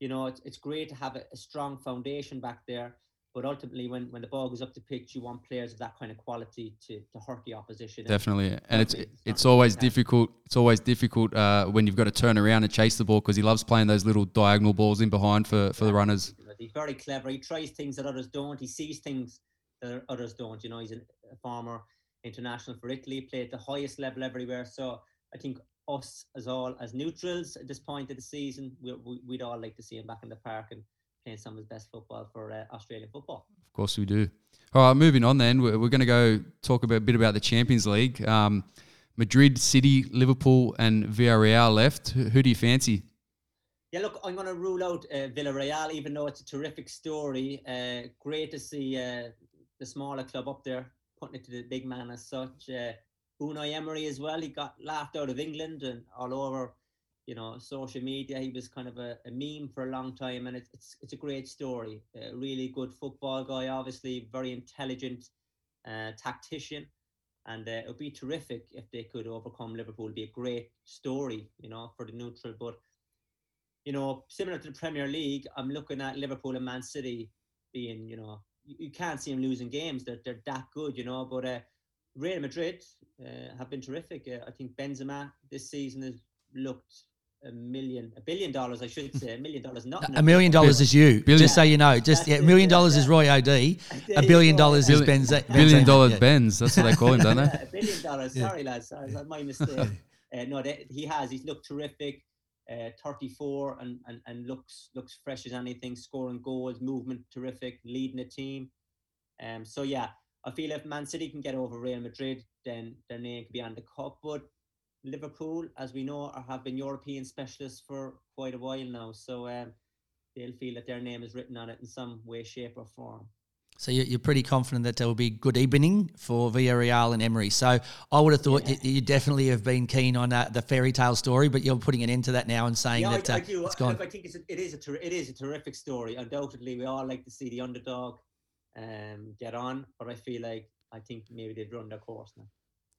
you know it's, it's great to have a, a, strong foundation back there. But ultimately, when, when the ball goes up the pitch, you want players of that kind of quality to, to hurt the opposition. Definitely, and, and it's it's, it's always difficult. It's always difficult uh, when you've got to turn around and chase the ball because he loves playing those little diagonal balls in behind for, for the runners. He's very clever. He tries things that others don't. He sees things that others don't. You know, he's a, a former international for Italy, played at the highest level everywhere. So I think us as all as neutrals at this point of the season, we, we, would all like to see him back in the park and playing some of his best football for uh, Australian football. Of course, we do. All right, moving on then. We're, we're going to go talk about, a bit about the Champions League. Um, Madrid, City, Liverpool, and Villarreal left. Who, who do you fancy? Yeah, look, I'm going to rule out uh, Villarreal, even though it's a terrific story. Uh, great to see uh, the smaller club up there putting it to the big man as such. Uh, Unai Emery as well. He got laughed out of England and all over, you know, social media. He was kind of a, a meme for a long time, and it's it's, it's a great story. A really good football guy, obviously very intelligent uh, tactician, and uh, it would be terrific if they could overcome Liverpool. It'd be a great story, you know, for the neutral. But you know, similar to the Premier League, I'm looking at Liverpool and Man City being, you know, you, you can't see them losing games. They're they're that good, you know, but. Uh, Real Madrid uh, have been terrific. Uh, I think Benzema this season has looked a million, a billion dollars, I should say, a million dollars, not a million dollars is you. Billion. Just so you know, just yeah, a million dollars is Roy Od. A billion dollars is Benz. Billion dollar yeah. Benz. That's what they call him, don't they? a billion dollars. Sorry, lads. Sorry, that's my mistake. Uh, no, they, he has. He's looked terrific. Uh, 34 and, and and looks looks fresh as anything. Scoring goals, movement terrific, leading the team. Um. So yeah, I feel if Man City can get over Real Madrid, then their name could be on the cup. But Liverpool, as we know, are, have been European specialists for quite a while now. So um, they'll feel that their name is written on it in some way, shape, or form. So you're pretty confident that there will be good evening for Villarreal and Emery. So I would have thought yeah. you definitely have been keen on uh, the fairy tale story, but you're putting an end to that now and saying yeah, that I, uh, I do. it's gone. Look, I think it's a, it is a ter- it is a terrific story. Undoubtedly, we all like to see the underdog um, get on. But I feel like I think maybe they've run their course now.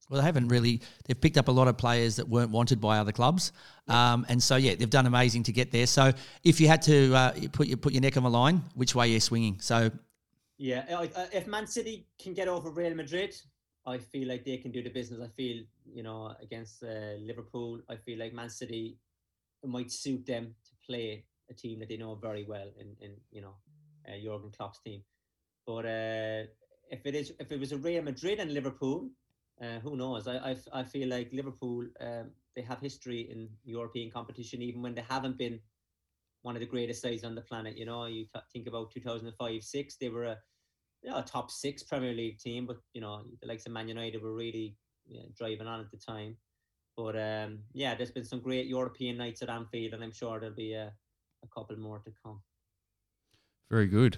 Well, they haven't really. They've picked up a lot of players that weren't wanted by other clubs, um, and so yeah, they've done amazing to get there. So, if you had to uh, put your put your neck on the line, which way you're swinging? So, yeah, if Man City can get over Real Madrid, I feel like they can do the business. I feel you know against uh, Liverpool, I feel like Man City might suit them to play a team that they know very well in in you know uh, Jurgen Klopp's team. But uh, if it is, if it was a Real Madrid and Liverpool, uh, who knows? I, I, I feel like Liverpool, um, they have history in European competition, even when they haven't been one of the greatest sides on the planet. You know, you t- think about 2005 6, they were a, you know, a top six Premier League team, but, you know, the likes of Man United were really you know, driving on at the time. But um, yeah, there's been some great European nights at Anfield, and I'm sure there'll be a, a couple more to come. Very good.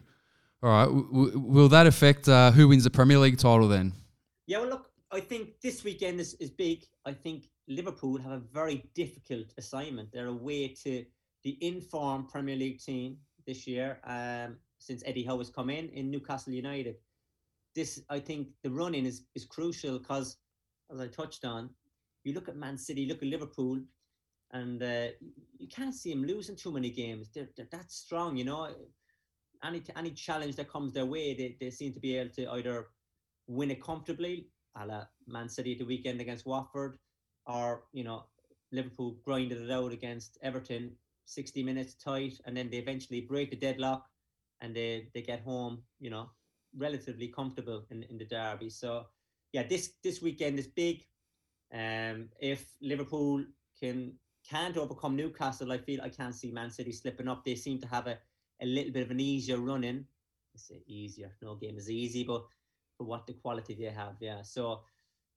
All right. W- w- will that affect uh, who wins the Premier League title then? Yeah, well, look, I think this weekend is, is big. I think Liverpool have a very difficult assignment. They're away to the informed Premier League team this year um, since Eddie Howe has come in, in Newcastle United. This, I think, the running is, is crucial because, as I touched on, you look at Man City, look at Liverpool, and uh, you can't see them losing too many games. They're, they're that strong, you know any any challenge that comes their way, they, they seem to be able to either win it comfortably, a la Man City at the weekend against Watford, or you know Liverpool grinded it out against Everton, 60 minutes tight, and then they eventually break the deadlock, and they they get home, you know, relatively comfortable in, in the derby. So yeah, this this weekend is big. Um, if Liverpool can can't overcome Newcastle, I feel I can't see Man City slipping up. They seem to have a a little bit of an easier running. I say easier. No game is easy, but what the quality they have, yeah. So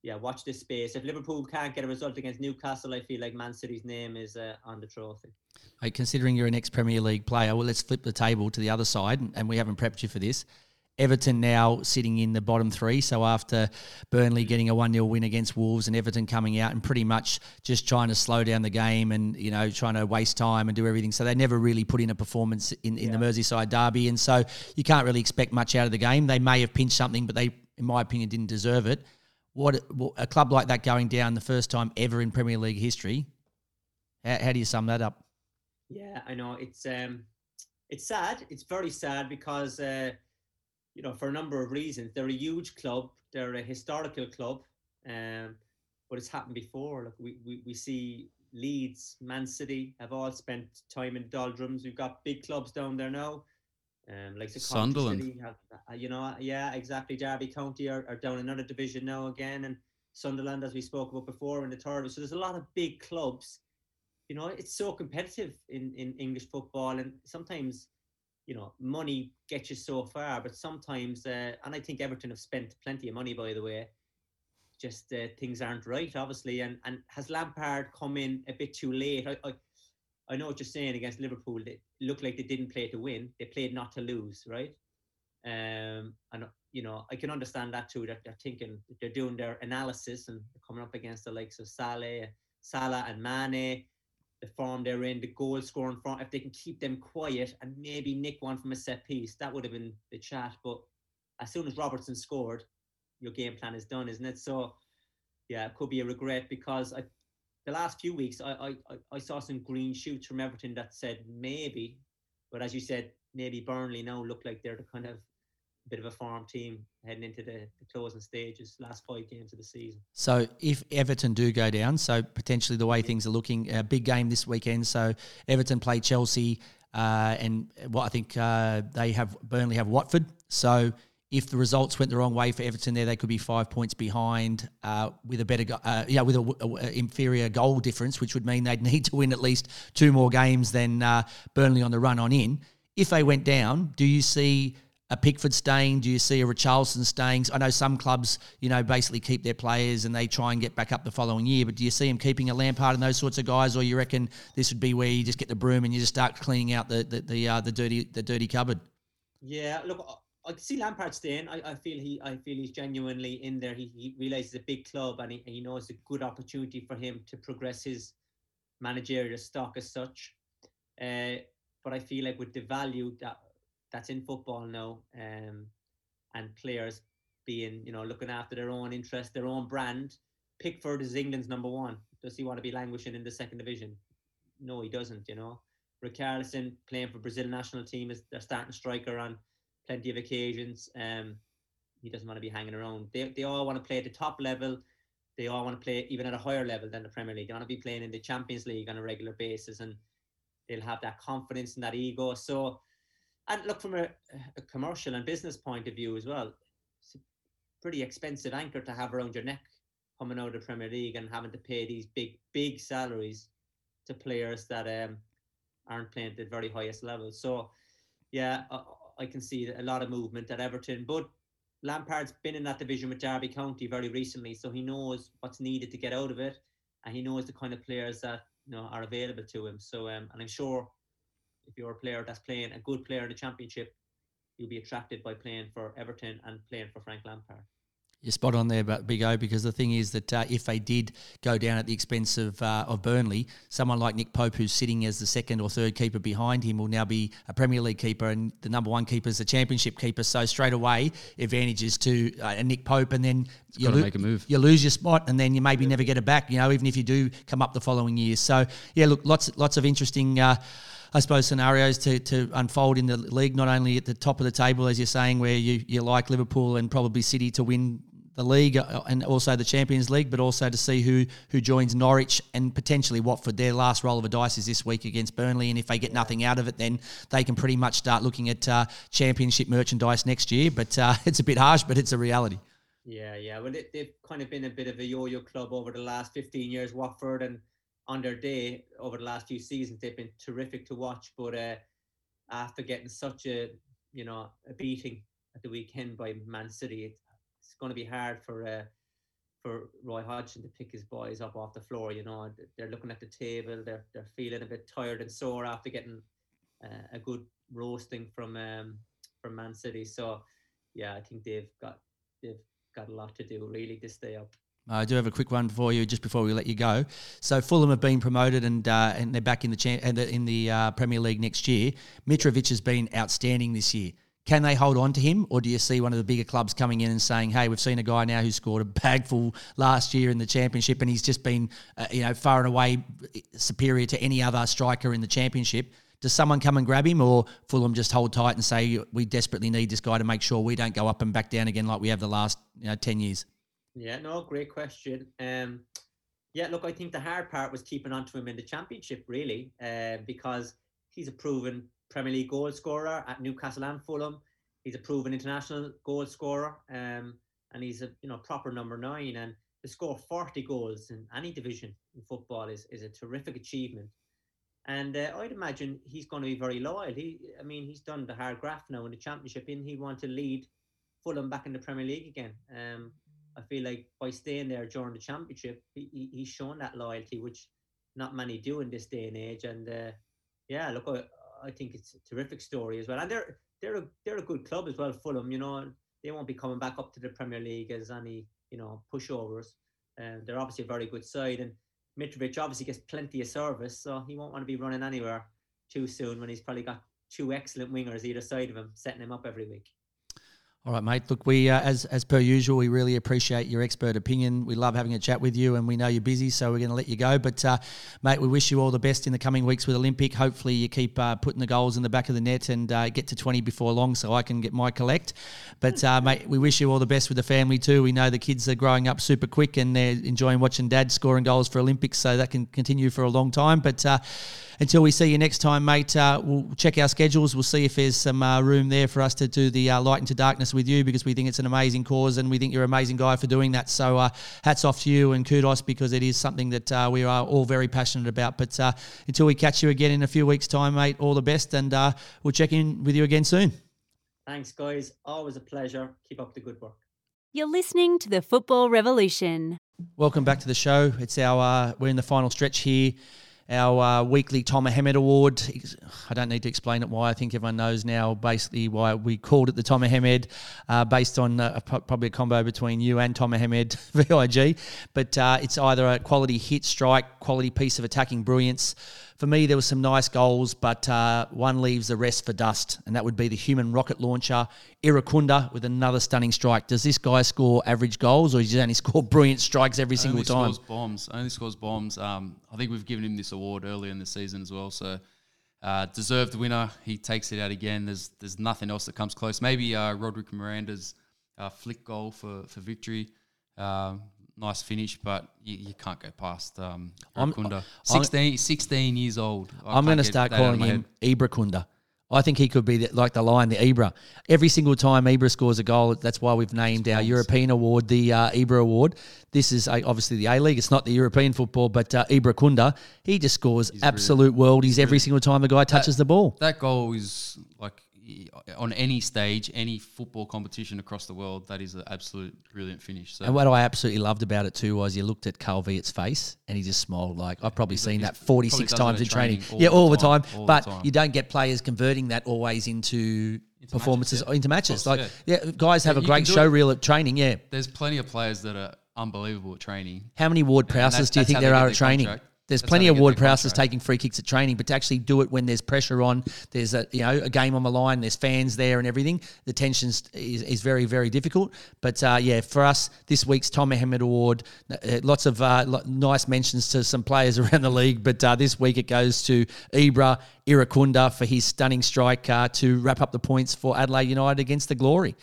yeah, watch this space. If Liverpool can't get a result against Newcastle, I feel like Man City's name is uh, on the trophy. Hey, considering you're an ex Premier League player, well, let's flip the table to the other side, and we haven't prepped you for this. Everton now sitting in the bottom three. So after Burnley getting a 1 0 win against Wolves and Everton coming out and pretty much just trying to slow down the game and, you know, trying to waste time and do everything. So they never really put in a performance in, in yeah. the Merseyside derby. And so you can't really expect much out of the game. They may have pinched something, but they, in my opinion, didn't deserve it. What a club like that going down the first time ever in Premier League history, how, how do you sum that up? Yeah, I know. It's um, it's sad. It's very sad because uh, you know, for a number of reasons. They're a huge club. They're a historical club. Um, but it's happened before. Like we, we, we see Leeds, Man City have all spent time in doldrums. We've got big clubs down there now. Um, like the Sunderland. City have, uh, you know, yeah, exactly. Derby County are, are down another division now again, and Sunderland, as we spoke about before, in the third. So there's a lot of big clubs. You know, it's so competitive in, in English football, and sometimes you know, money gets you so far, but sometimes, uh, and I think Everton have spent plenty of money, by the way. Just uh, things aren't right, obviously. And and has Lampard come in a bit too late? I, I, I know what you're saying against Liverpool. They looked like they didn't play to win; they played not to lose, right? Um, and you know, I can understand that too. That they're thinking, they're doing their analysis and coming up against the likes of Salah, Salah and Mane the form they're in, the goal scoring form, if they can keep them quiet and maybe nick one from a set piece, that would have been the chat. But as soon as Robertson scored, your game plan is done, isn't it? So, yeah, it could be a regret because I, the last few weeks I, I, I saw some green shoots from Everton that said maybe, but as you said, maybe Burnley now look like they're the kind of bit of a farm team heading into the, the, closing stages, last five games of the season. So if Everton do go down, so potentially the way things are looking, a big game this weekend. So Everton play Chelsea, uh, and what I think uh, they have Burnley have Watford. So if the results went the wrong way for Everton, there they could be five points behind uh, with a better, uh, yeah, with a, inferior goal difference, which would mean they'd need to win at least two more games than uh, Burnley on the run on in. If they went down, do you see a Pickford staying? Do you see a Richarlison staying? I know some clubs, you know, basically keep their players and they try and get back up the following year. But do you see him keeping a Lampard and those sorts of guys, or you reckon this would be where you just get the broom and you just start cleaning out the the the, uh, the dirty the dirty cupboard? Yeah, look, I see Lampard staying. I, I feel he I feel he's genuinely in there. He, he realizes a big club and he, he knows a good opportunity for him to progress his managerial stock as such. Uh, but I feel like with the value that that's in football now, um, and players being you know looking after their own interest, their own brand. Pickford is England's number one. Does he want to be languishing in the second division? No, he doesn't. You know, Richarlison playing for Brazil national team is their starting striker on plenty of occasions. Um, he doesn't want to be hanging around. They they all want to play at the top level. They all want to play even at a higher level than the Premier League. They want to be playing in the Champions League on a regular basis, and they'll have that confidence and that ego. So and look from a, a, commercial and business point of view as well. It's a pretty expensive anchor to have around your neck coming out of the Premier League and having to pay these big, big salaries to players that um, aren't playing at the very highest level. So, yeah, I, I can see a lot of movement at Everton, but Lampard's been in that division with Derby County very recently, so he knows what's needed to get out of it, and he knows the kind of players that you know are available to him. So, um, and I'm sure if you're a player that's playing a good player in the championship, you'll be attracted by playing for Everton and playing for Frank Lampard. You're spot on there, but Big O, because the thing is that uh, if they did go down at the expense of uh, of Burnley, someone like Nick Pope, who's sitting as the second or third keeper behind him, will now be a Premier League keeper, and the number one keeper is the Championship keeper. So straight away, advantages to uh, Nick Pope, and then you, lo- make a move. you lose your spot, and then you maybe yeah. never get it back. You know, even if you do come up the following year. So yeah, look, lots lots of interesting uh, I suppose, scenarios to, to unfold in the league, not only at the top of the table, as you're saying, where you, you like Liverpool and probably City to win the league uh, and also the Champions League, but also to see who who joins Norwich and potentially Watford. Their last roll of the dice is this week against Burnley, and if they get nothing out of it, then they can pretty much start looking at uh, Championship merchandise next year. But uh, it's a bit harsh, but it's a reality. Yeah, yeah. Well, they've kind of been a bit of a yo-yo club over the last 15 years, Watford, and on their day over the last few seasons, they've been terrific to watch. But uh, after getting such a you know a beating at the weekend by Man City, it's going to be hard for uh, for Roy Hodgson to pick his boys up off the floor. You know, they're looking at the table, they're they're feeling a bit tired and sore after getting uh, a good roasting from um, from Man City. So yeah, I think they've got they've got a lot to do really to stay up. I do have a quick one for you just before we let you go. So Fulham have been promoted and uh, and they're back in the cha- in the uh, Premier League next year. Mitrovic has been outstanding this year. Can they hold on to him, or do you see one of the bigger clubs coming in and saying, "Hey, we've seen a guy now who scored a bagful last year in the championship, and he's just been, uh, you know, far and away superior to any other striker in the championship." Does someone come and grab him, or Fulham just hold tight and say, "We desperately need this guy to make sure we don't go up and back down again like we have the last, you know, ten years"? Yeah, no, great question. Um, yeah, look, I think the hard part was keeping on to him in the championship, really, uh, because he's a proven Premier League goal scorer at Newcastle and Fulham. He's a proven international goal scorer, um, and he's a you know proper number nine. And to score 40 goals in any division in football is, is a terrific achievement. And uh, I'd imagine he's going to be very loyal. He, I mean, he's done the hard graft now in the championship, and he want to lead Fulham back in the Premier League again. Um, I feel like by staying there during the championship, he, he's shown that loyalty, which not many do in this day and age. And uh, yeah, look, I, I think it's a terrific story as well. And they're they're a they're a good club as well, Fulham. You know, they won't be coming back up to the Premier League as any you know pushovers. Um, they're obviously a very good side, and Mitrovic obviously gets plenty of service, so he won't want to be running anywhere too soon when he's probably got two excellent wingers either side of him setting him up every week. All right, mate. Look, we uh, as as per usual, we really appreciate your expert opinion. We love having a chat with you, and we know you're busy, so we're going to let you go. But, uh, mate, we wish you all the best in the coming weeks with Olympic. Hopefully, you keep uh, putting the goals in the back of the net and uh, get to 20 before long, so I can get my collect. But, uh, mate, we wish you all the best with the family too. We know the kids are growing up super quick, and they're enjoying watching Dad scoring goals for Olympics, so that can continue for a long time. But uh, until we see you next time, mate, we'll check our schedules. We'll see if there's some room there for us to do the Light into Darkness with you because we think it's an amazing cause and we think you're an amazing guy for doing that. So uh, hats off to you and kudos because it is something that uh, we are all very passionate about. But uh, until we catch you again in a few weeks' time, mate, all the best and we'll check in with you again soon. Thanks, guys. Always a pleasure. Keep up the good work. You're listening to the Football Revolution. Welcome back to the show. It's our we're in the final stretch here our uh, weekly Tom Mohamed Award. I don't need to explain it why. I think everyone knows now basically why we called it the Tom Mohamed, uh, based on uh, probably a combo between you and Tom Mohamed VIG. But uh, it's either a quality hit, strike, quality piece of attacking brilliance for me, there were some nice goals, but uh, one leaves the rest for dust, and that would be the human rocket launcher, Irankunda, with another stunning strike. Does this guy score average goals, or does he only score brilliant strikes every single only time? Only scores bombs. Only scores bombs. Um, I think we've given him this award earlier in the season as well, so uh, deserved winner. He takes it out again. There's there's nothing else that comes close. Maybe uh, Roderick Miranda's uh, flick goal for for victory. Um, nice finish, but you, you can't go past um, Kunda. 16, 16 years old. I am going to start calling him Ibra I think he could be the, like the lion, the Ibra. Every single time Ibra scores a goal, that's why we've named our European award the uh, Ibra Award. This is a, obviously the A League. It's not the European football, but uh, Ibra Kunda, he just scores He's absolute really, worldies every really, single time the guy touches that, the ball. That goal is like on any stage, any football competition across the world, that is an absolute brilliant finish. So. And what I absolutely loved about it too was you looked at Carl Veart's face and he just smiled like I've probably he's, seen that 46 times in training. training. All yeah, all the time. time. All but the time. you don't get players converting that always into, into performances, matches, yeah. into matches. Course, like, yeah. yeah. guys have yeah, a great show reel at training, yeah. There's plenty of players that are unbelievable at training. How many Ward Prowses do you think there are at training? Contract. There's That's plenty of Ward Prowses taking free kicks at training, but to actually do it when there's pressure on, there's a you know a game on the line, there's fans there and everything. The tension is, is very very difficult. But uh, yeah, for us this week's Tom Award, uh, lots of uh, nice mentions to some players around the league, but uh, this week it goes to Ibra Irankunda for his stunning strike uh, to wrap up the points for Adelaide United against the Glory.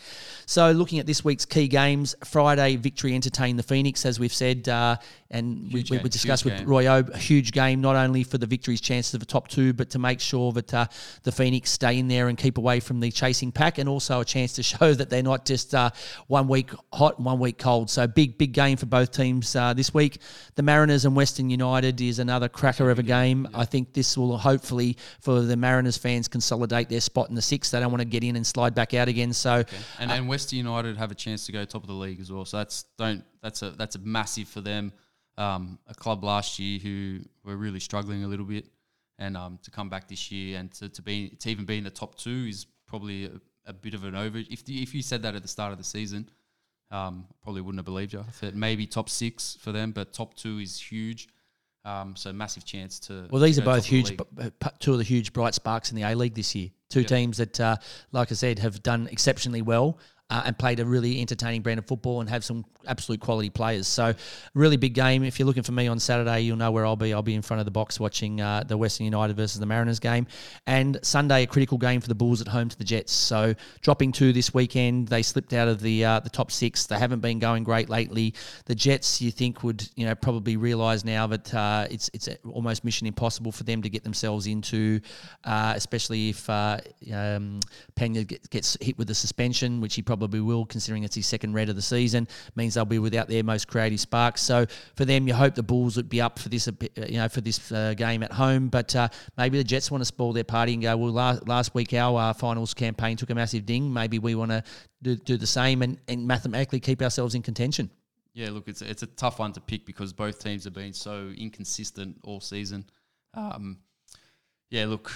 So, looking at this week's key games, Friday victory entertained the Phoenix, as we've said, uh, and we, we, discussed with Roy O a huge game, not only for the victory's chances of the top two, but to make sure that uh, the Phoenix stay in there and keep away from the chasing pack, and also a chance to show that they're not just uh, one week hot and one week cold. So big, big game for both teams uh, this week. The Mariners and Western United is another cracker of a game. I think this will hopefully for the Mariners fans consolidate their spot in the six. They don't want to get in and slide back out again. So Okay. And then Western United have a chance to go top of the league as well. So that's don't that's a that's a massive for them. Um, a club last year who were really struggling a little bit, and um, to come back this year and to, to be to even be in the top two is probably a, a bit of an over. If the, if you said that at the start of the season, um, probably wouldn't have believed you. Maybe top six for them, but top two is huge. Um, so massive chance to. Well, these to are both huge, b- b- two of the huge bright sparks in the A League this year. Two Yeah. teams that, uh, like I said, have done exceptionally well uh, and played a really entertaining brand of football and have some absolute quality players. So, really big game. If you're looking for me on Saturday, you'll know where I'll be. I'll be in front of the box watching uh, the Western United versus the Mariners game. And Sunday, a critical game for the Bulls at home to the Jets. So, dropping two this weekend, they slipped out of the uh, the top six. They haven't been going great lately. The Jets, you think, would you know probably realise now that uh, it's it's almost mission impossible for them to get themselves into, uh, especially if uh, um, Penha get- gets hit with a suspension, which he probably will, considering it's his second red of the season. Means they'll be without their most creative sparks. So for them, you hope the Bulls would be up for this, a uh, you know, for this uh, game at home. But uh, maybe the Jets want to spoil their party and go. Well, last, last week our uh, finals campaign took a massive ding. Maybe we want to do, do the same and, and mathematically keep ourselves in contention. Yeah, look, it's it's a tough one to pick because both teams have been so inconsistent all season. Um, yeah, look,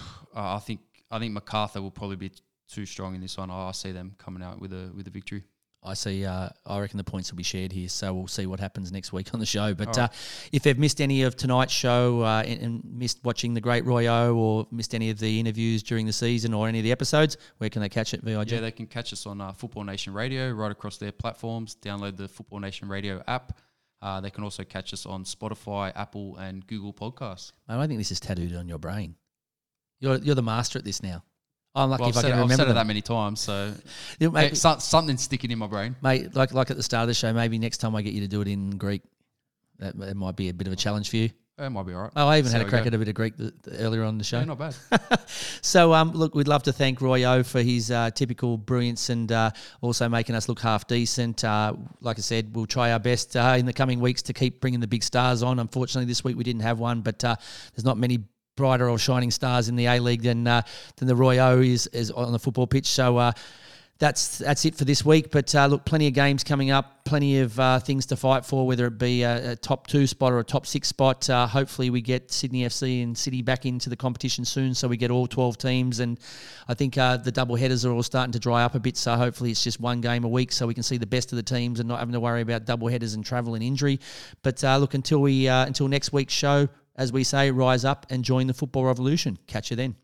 I think I think Macarthur will probably be too strong in this one. I see them coming out with a with a victory. I see. Uh, I reckon the points will be shared here, so we'll see what happens next week on the show. But All uh, if they've missed any of tonight's show uh, and, and missed watching the Great Royo or missed any of the interviews during the season or any of the episodes, where can they catch it? VIG. Yeah, they can catch us on uh, Football Nation Radio right across their platforms. Download the Football Nation Radio app. Uh, they can also catch us on Spotify, Apple, and Google Podcasts. Mate, I think this is tattooed on your brain. You're you're the master at this now. I'm lucky Well, if I've I said, I've remember said it that many times, so mate, something's sticking in my brain. mate, like like at the start of the show, maybe next time I get you to do it in Greek, that, that might be a bit of a challenge for you. It might be all right. Oh, I even had a crack at a bit of Greek th- th- earlier on the show. Yeah, not bad. So, um, look, we'd love to thank Roy O for his uh, typical brilliance and uh, also making us look half decent. Uh, like I said, we'll try our best uh, in the coming weeks to keep bringing the big stars on. Unfortunately, this week we didn't have one, but uh, there's not many brighter or shining stars in the A League than uh, than the Roy O is, is on the football pitch. So. Uh, that's that's it for this week. But uh, look, plenty of games coming up, plenty of uh, things to fight for, whether it be a, a top two spot or a top six spot. Uh, hopefully, we get Sydney FC and City back into the competition soon, so we get all twelve teams. And I think uh, the double headers are all starting to dry up a bit. So hopefully, it's just one game a week, so we can see the best of the teams and not having to worry about double headers and travel and injury. But uh, look, until we uh, until next week's show, as we say, rise up and join the football revolution. Catch you then.